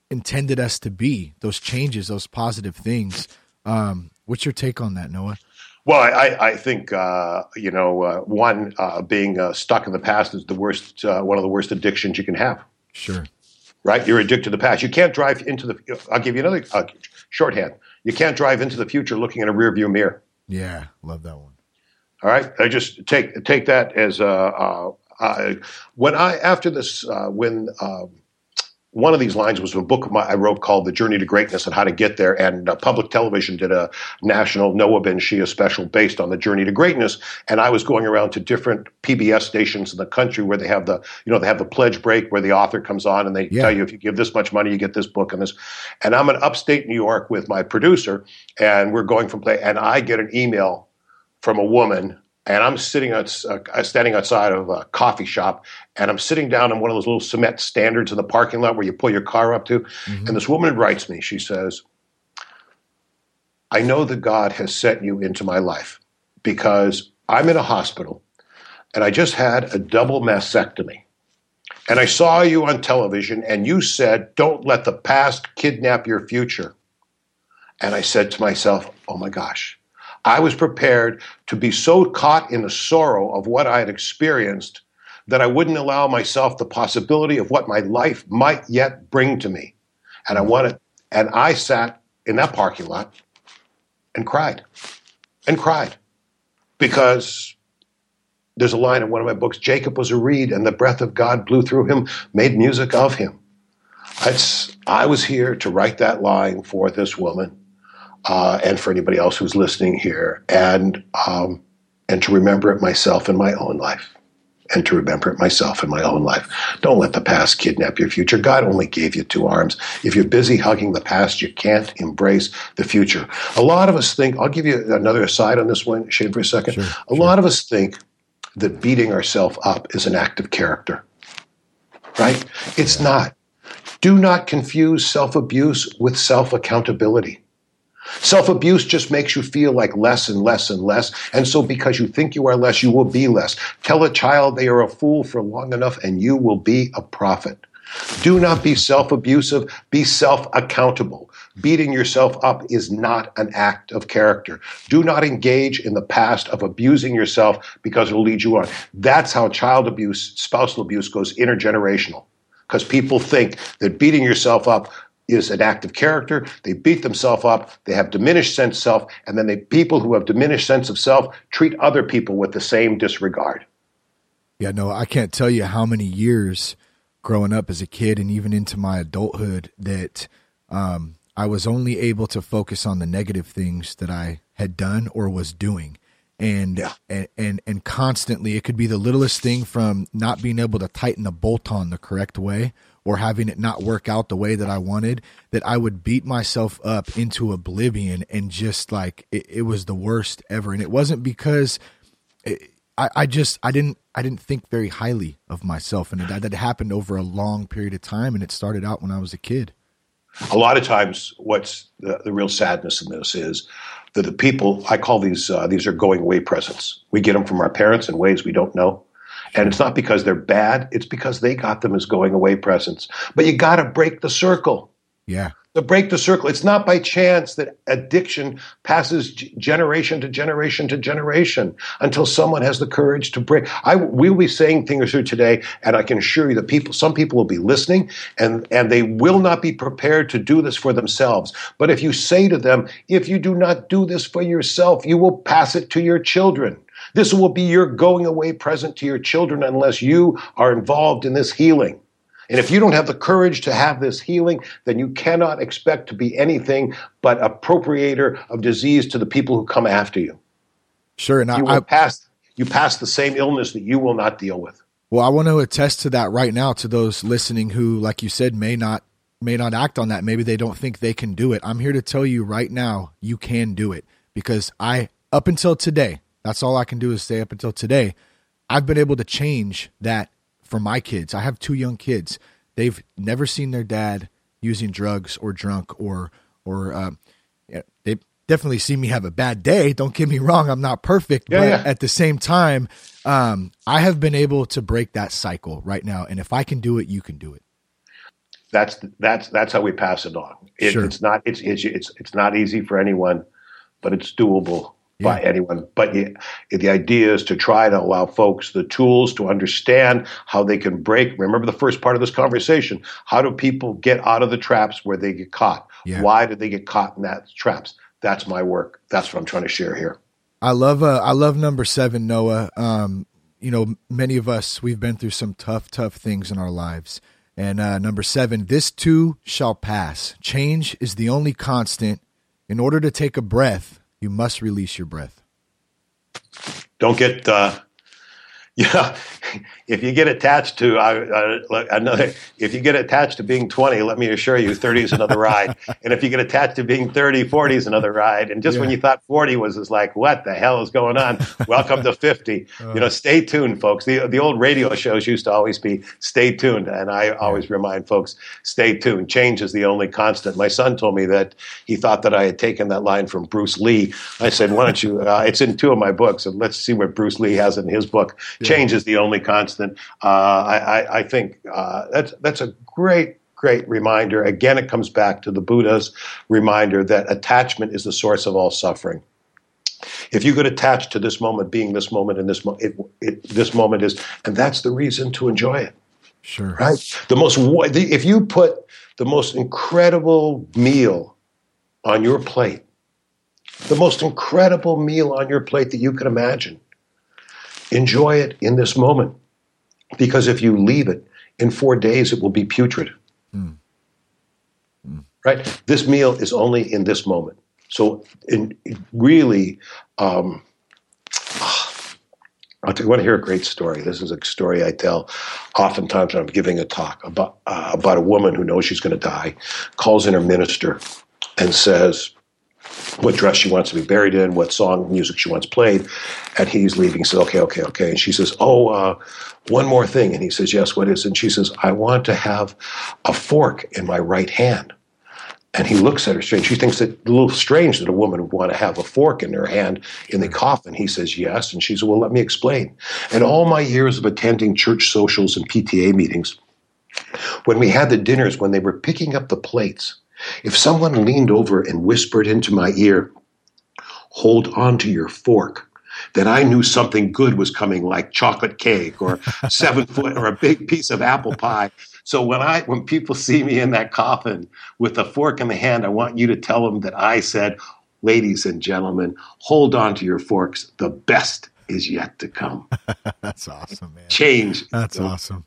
intended us to be, those changes, those positive things. Um, what's your take on that, Noah? Well, I, I think uh, you know uh, one uh, being uh, stuck in the past is the worst, uh, one of the worst addictions you can have. Sure. Right? You're addicted to the past. You can't drive into the. I'll give you another uh, shorthand. You can't drive into the future looking in a rearview mirror. Yeah, love that one. All right, I just take take that as uh, uh, uh, when I after this uh, when um, one of these lines was from a book my, I wrote called "The Journey to Greatness" and how to get there, and uh, public television did a national Noah benShea special based on the journey to greatness, and I was going around to different PBS stations in the country where they have the you know they have the pledge break where the author comes on and they Yeah. tell you if you give this much money you get this book and this, and I'm in upstate New York with my producer, and we're going from play, and I get an email from a woman, and I'm sitting outs uh, standing outside of a coffee shop, and I'm sitting down in one of those little cement standards in the parking lot where you pull your car up to, mm-hmm. and this woman writes me. She says, "I know that God has sent you into my life because I'm in a hospital, and I just had a double mastectomy." And I saw you on television, and you said, Don't let the past kidnap your future. And I said to myself, Oh my gosh, I was prepared to be so caught in the sorrow of what I had experienced that I wouldn't allow myself the possibility of what my life might yet bring to me. And I wanted, and I sat in that parking lot and cried and cried because there's a line in one of my books Jacob was a reed, and the breath of God blew through him, made music of him. It's, I was here to write that line for this woman uh, and for anybody else who's listening here, and um, and to remember it myself in my own life, and to remember it myself in my own life. Don't let the past kidnap your future. God only gave you two arms. If you're busy hugging the past, you can't embrace the future. A lot of us think. I'll give you another aside on this one, Shane, for a second. Sure, a lot of us think that beating ourselves up is an act of character. Right? It's not. Do not confuse self abuse with self accountability. Self abuse just makes you feel like less and less and less. And so, because you think you are less, you will be less. Tell a child they are a fool for long enough, and you will be a prophet. Do not be self abusive, be self accountable. Beating yourself up is not an act of character. Do not engage in the past of abusing yourself because it will lead you on. That's how child abuse, spousal abuse goes intergenerational. Because people think that beating yourself up is an act of character. They beat themselves up. They have diminished sense of self. And then they, people who have diminished sense of self treat other people with the same disregard. Yeah, no, I can't tell you how many years growing up as a kid and even into my adulthood that um, I was only able to focus on the negative things that I had done or was doing. And, Yeah. and and and constantly it could be the littlest thing from not being able to tighten a bolt on the correct way or having it not work out the way that I wanted that I would beat myself up into oblivion and just like it, it was the worst ever. And it wasn't because I, I just I didn't I didn't think very highly of myself, and that, that happened over a long period of time, and it started out when I was a kid. a lot of times what's the, the real sadness in this is that the people i call these uh, these are going away presents. We get them from our parents in ways we don't know and it's not because they're bad it's because they got them as going away presents but you got to break the circle Yeah, to break the circle. It's not by chance that addiction passes generation to generation to generation until someone has the courage to break. I we will be saying things here today, and I can assure you that people, some people will be listening, and and they will not be prepared to do this for themselves. But if you say to them, if you do not do this for yourself, you will pass it to your children. This will be your going away present to your children unless you are involved in this healing. And if you don't have the courage to have this healing, then you cannot expect to be anything but appropriator of disease to the people who come after you. Sure, and you I, will pass you pass the same illness that you will not deal with. Well, I want to attest to that right now to those listening who, like you said, may not may not act on that. Maybe they don't think they can do it. I'm here to tell you right now, you can do it because I up until today, that's all I can do is stay up until today. I've been able to change that for my kids. I have two young kids. They've never seen their dad using drugs or drunk or or uh, they definitely see me have a bad day. Don't get me wrong, I'm not perfect, Yeah, but yeah. at the same time, um, I have been able to break that cycle right now. And if I can do it, you can do it. That's that's that's how we pass it on. It, Sure. It's not it's, it's it's it's not easy for anyone, but it's doable by anyone. But you, the idea is to try to allow folks the tools to understand how they can break. Remember the first part of this conversation: how do people get out of the traps where they get caught? Yeah. Why do they get caught in that traps? That's my work. That's what I'm trying to share here. I love uh, I love number seven, Noah. Um, you know, many of us we've been through some tough, tough things in our lives. And uh, number seven, this too shall pass. Change is the only constant. In order to take a breath, you must release your breath. don't get uh, yeah. If you get attached to uh, uh, another if you get attached to being 20 let me assure you 30 is another ride. And if you get attached to being 30 40 is another ride. And just when you thought 40 was is like what the hell is going on? Welcome to 50 you know stay tuned folks. The, the old radio shows used to always be stay tuned. And i always remind folks stay tuned. Change is the only constant. My son told me that he thought that i had taken that line from bruce lee. I said why don't you uh, it's in two of my books. And let's see what bruce lee has in his book change is the only constant. Uh, I, I, I think uh, that's that's a great great reminder. Again it comes back to the buddha's reminder that attachment is the source of all suffering. If you could attach to this moment being this moment and this mo- it, it, this moment is and that's the reason to enjoy it. Sure. right? The most the, if you put the most incredible meal on your plate the most incredible meal on your plate that you can imagine enjoy it in this moment. Because if you leave it in four days it will be putrid. Right? This meal is only in this moment. So in, really um, you, want to hear a great story. This is a story I tell oftentimes when I'm giving a talk about uh, about a woman who knows she's going to die, calls in her minister, and says what dress she wants to be buried in, what song music she wants played, and he's leaving. He says, "Okay, okay, okay," and she says, "Oh, uh, one more thing," and he says, "Yes, what is?" And she says, "I want to have a fork in my right hand." And he looks at her strange. She thinks that a little strange that a woman would want to have a fork in her hand in the coffin. He says yes. And she says, Well, let me explain. In all my years of attending church socials and PTA meetings, when we had the dinners, when they were picking up the plates, if someone leaned over and whispered into my ear, Hold on to your fork, then I knew something good was coming, like chocolate cake or seven foot or a big piece of apple pie. So when I when people see me in that coffin with a fork in the hand, I want you to tell them that I said, "Ladies and gentlemen, hold on to your forks. The best is yet to come." That's awesome, man. Change. That's awesome.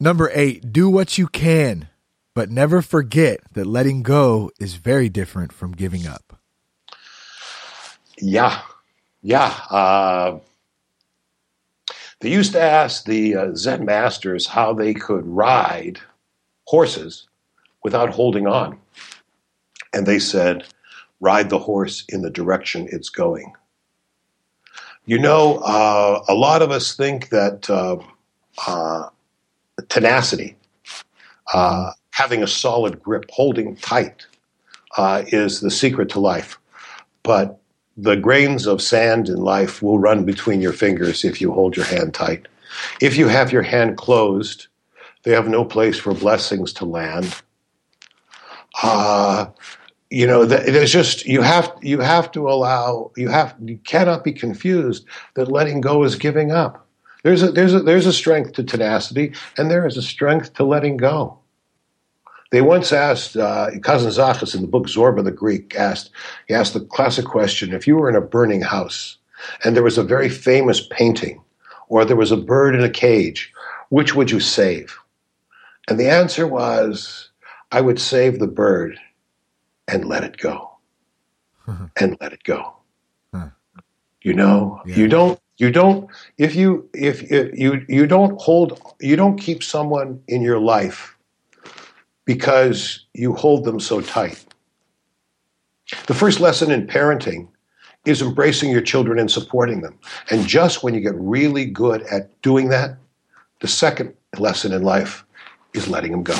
Number eight, do what you can, but never forget that letting go is very different from giving up. Yeah, yeah. Uh, they used to ask the uh, Zen masters how they could ride horses without holding on. And they said, ride the horse in the direction it's going. You know, uh, a lot of us think that uh, uh, tenacity, uh, having a solid grip, holding tight, uh, is the secret to life. But the grains of sand in life will run between your fingers if you hold your hand tight. If you have your hand closed, they have no place for blessings to land. Uh, you know, there's just you have you have to allow you have you cannot be confused that letting go is giving up. There's a there's a there's a strength to tenacity, and there is a strength to letting go. They once asked uh, Kazantzakis in the book Zorba the Greek asked he asked the classic question: If you were in a burning house and there was a very famous painting, or there was a bird in a cage, which would you save? And the answer was, I would save the bird and let it go, and let it go. You know, yeah. you don't you don't if you if, if you you don't hold you don't keep someone in your life because you hold them so tight. The first lesson in parenting is embracing your children and supporting them. And just when you get really good at doing that, the second lesson in life is letting them go,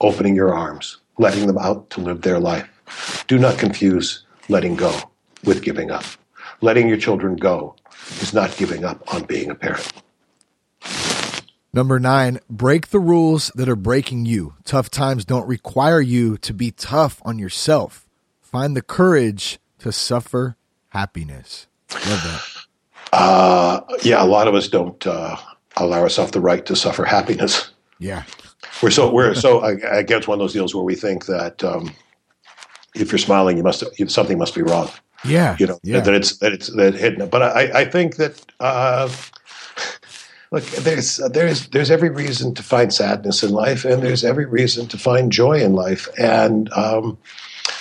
opening your arms, letting them out to live their life. Do not confuse letting go with giving up. Letting your children go is not giving up on being a parent. Number nine, break the rules that are breaking you. Tough times don't require you to be tough on yourself. Find the courage to suffer happiness. Love that. Uh, yeah, a lot of us don't uh, allow ourselves the right to suffer happiness. Yeah, we're so we're so I, guess one of those deals where we think that um, if you're smiling, you must something must be wrong. Yeah, you know yeah. that it's that it's that hidden. But I, I think that uh, look, there's there's there's every reason to find sadness in life, and there's every reason to find joy in life. And um,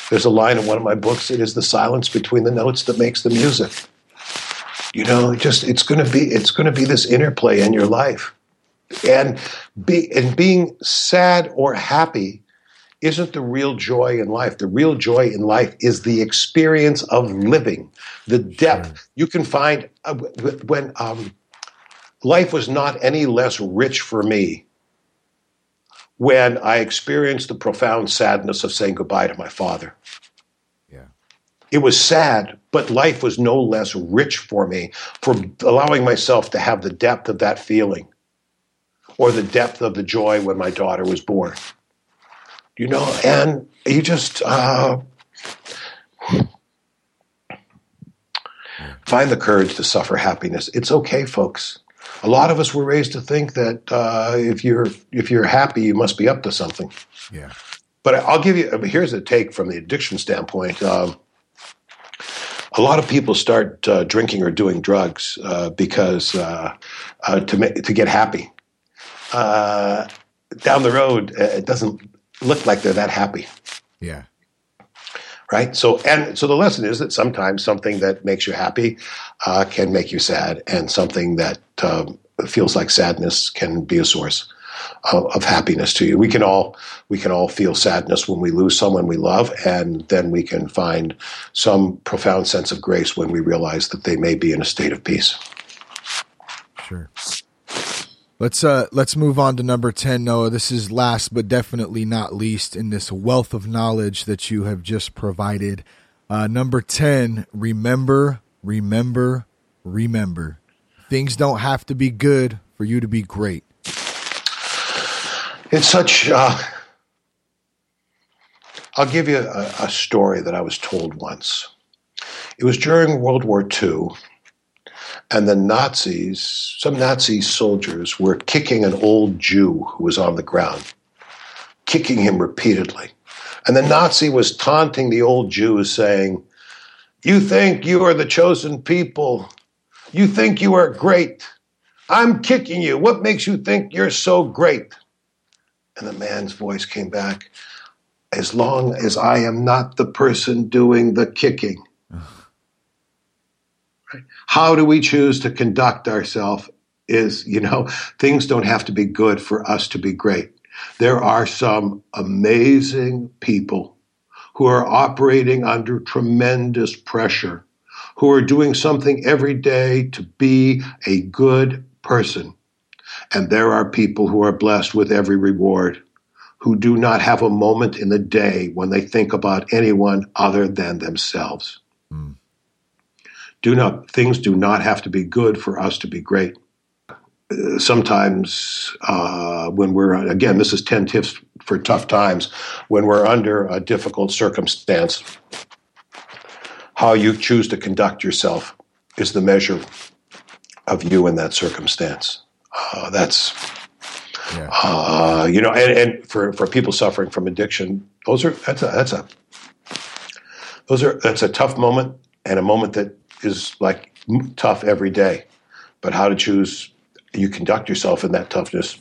there's a line in one of my books. It is the silence between the notes that makes the music. You know, just it's going to be it's going to be this interplay in your life, and be and being sad or happy isn't the real joy in life. The real joy in life is the experience of living, the depth. You can find uh, when um, life was not any less rich for me when I experienced the profound sadness of saying goodbye to my father. Yeah. It was sad, but life was no less rich for me for allowing myself to have the depth of that feeling or the depth of the joy when my daughter was born. You know, and you just uh, find the courage to suffer happiness. It's okay, folks a lot of us were raised to think that uh, if you're if you're happy, you must be up to something. Yeah. But I'll give you. Here's a take from the addiction standpoint. Um, a lot of people start uh, drinking or doing drugs uh, because uh, uh, to make, to get happy. Uh, down the road, it doesn't look like they're that happy. Yeah right? So, and so the lesson is that sometimes something that makes you happy uh, can make you sad, and something that um, feels like sadness can be a source of, of, happiness to you. We can all we can all feel sadness when we lose someone we love, and then we can find some profound sense of grace when we realize that they may be in a state of peace. Sure. Let's uh let's move on to number 10 Noah. This is last but definitely not least in this wealth of knowledge that you have just provided. Uh, number 10, remember, remember, remember. Things don't have to be good for you to be great. It's such uh, I'll give you a, a story that I was told once. It was during World War II and the Nazis, some Nazi soldiers were kicking an old Jew who was on the ground, kicking him repeatedly. And the Nazi was taunting the old Jew, saying, You think you are the chosen people. You think you are great. I'm kicking you. What makes you think you're so great? And the man's voice came back, As long as I am not the person doing the kicking. How do we choose to conduct ourselves? Is, you know, things don't have to be good for us to be great. There are some amazing people who are operating under tremendous pressure, who are doing something every day to be a good person. And there are people who are blessed with every reward, who do not have a moment in the day when they think about anyone other than themselves. Mm do not things do not have to be good for us to be great. Sometimes uh, when we're again, this is ten tips for tough times when we're under a difficult circumstance. How you choose to conduct yourself is the measure of you in that circumstance. Uh, that's yeah. uh, you know, and, and for, for people suffering from addiction, those are that's a that's a those are that's a tough moment and a moment that is like tough every day. But how to choose you conduct yourself in that toughness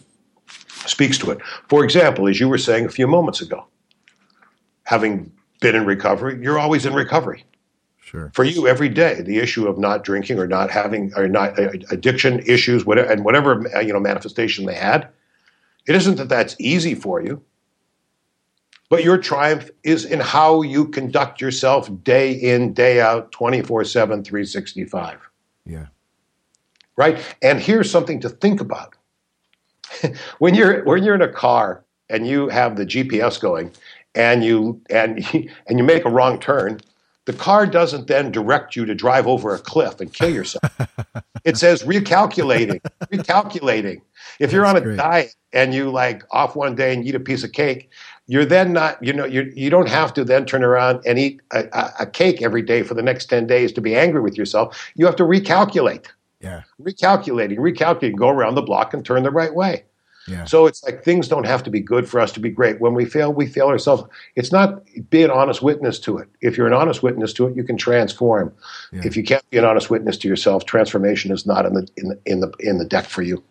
speaks to it. For example, as you were saying a few moments ago, having been in recovery, you're always in recovery. Sure. For you, every day, the issue of not drinking or not having or not uh, addiction issues, whatever, and whatever uh, you know manifestation they had, it isn't that that's easy for you. But your triumph is in how you conduct yourself day in, day out, 24 7, 365. Yeah. Right? And here's something to think about. when you're when you're in a car and you have the GPS going and you and and you make a wrong turn, the car doesn't then direct you to drive over a cliff and kill yourself. it says recalculating, recalculating. If you're on a great. diet and you like off one day and eat a piece of cake, you're then not, you know, you you don't have to then turn around and eat a, a, a cake every day for the next 10 days to be angry with yourself. You have to recalculate. Yeah. Recalculating, recalculating, go around the block and turn the right way. Yeah. So it's like things don't have to be good for us to be great. When we fail, we fail ourselves. It's not be an honest witness to it. If you're an honest witness to it, you can transform. Yeah. If you can't be an honest witness to yourself, transformation is not in the in the in the in the deck for you.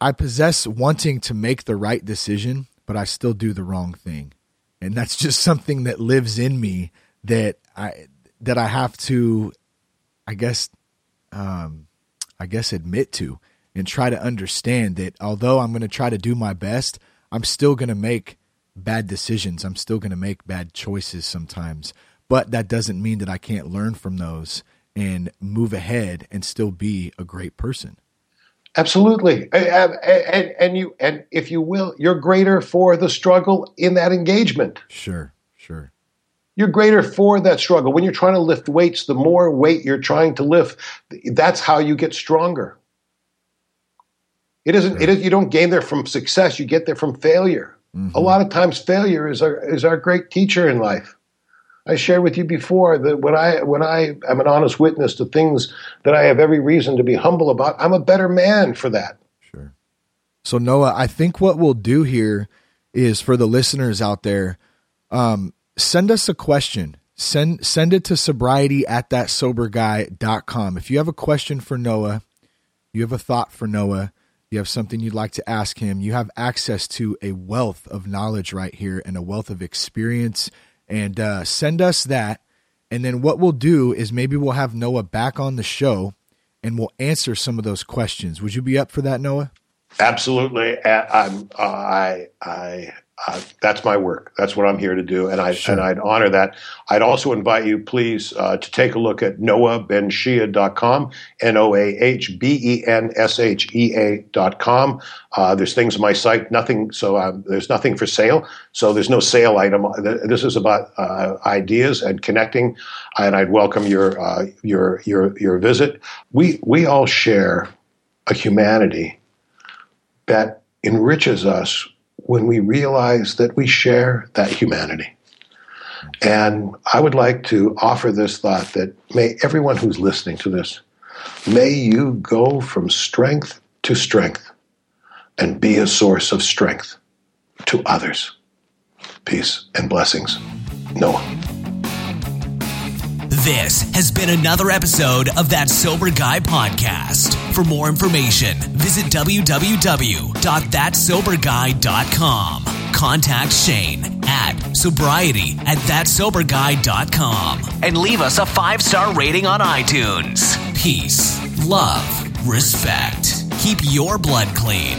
I possess wanting to make the right decision but I still do the wrong thing. And that's just something that lives in me that I that I have to I guess um I guess admit to and try to understand that although I'm going to try to do my best, I'm still going to make bad decisions. I'm still going to make bad choices sometimes. But that doesn't mean that I can't learn from those and move ahead and still be a great person. Absolutely, and, and, and, you and if you will, you're greater for the struggle in that engagement. Sure, sure. You're greater for that struggle when you're trying to lift weights. The more weight you're trying to lift, that's how you get stronger. It isn't. It is. You don't gain there from success. You get there from failure. Mm-hmm. A lot of times, failure is our is our great teacher in life. I shared with you before that when I when I am an honest witness to things that I have every reason to be humble about, I'm a better man for that. Sure. So Noah, I think what we'll do here is for the listeners out there, um, send us a question. Send send it to sobriety at thatsoberguy.com. If you have a question for Noah, you have a thought for Noah, you have something you'd like to ask him, you have access to a wealth of knowledge right here and a wealth of experience and uh, send us that. And then what we'll do is maybe we'll have Noah back on the show and we'll answer some of those questions. Would you be up for that, Noah? Absolutely. I'm, I, I, uh, that's my work. That's what I'm here to do, and I sure. and I'd honor that. I'd also invite you, please, uh, to take a look at noahbenshea.com, n o a h b e n s h e a dot com. Uh, there's things on my site, nothing. So um, there's nothing for sale. So there's no sale item. This is about uh, ideas and connecting, and I'd welcome your uh, your your your visit. We we all share a humanity that enriches us when we realize that we share that humanity. And I would like to offer this thought that may everyone who's listening to this, may you go from strength to strength and be a source of strength to others. Peace and blessings. Noah. This has been another episode of That Sober Guy podcast. For more information, visit www.thatsoberguy.com. Contact Shane at sobriety at thatsoberguy.com and leave us a five star rating on iTunes. Peace, love, respect. Keep your blood clean.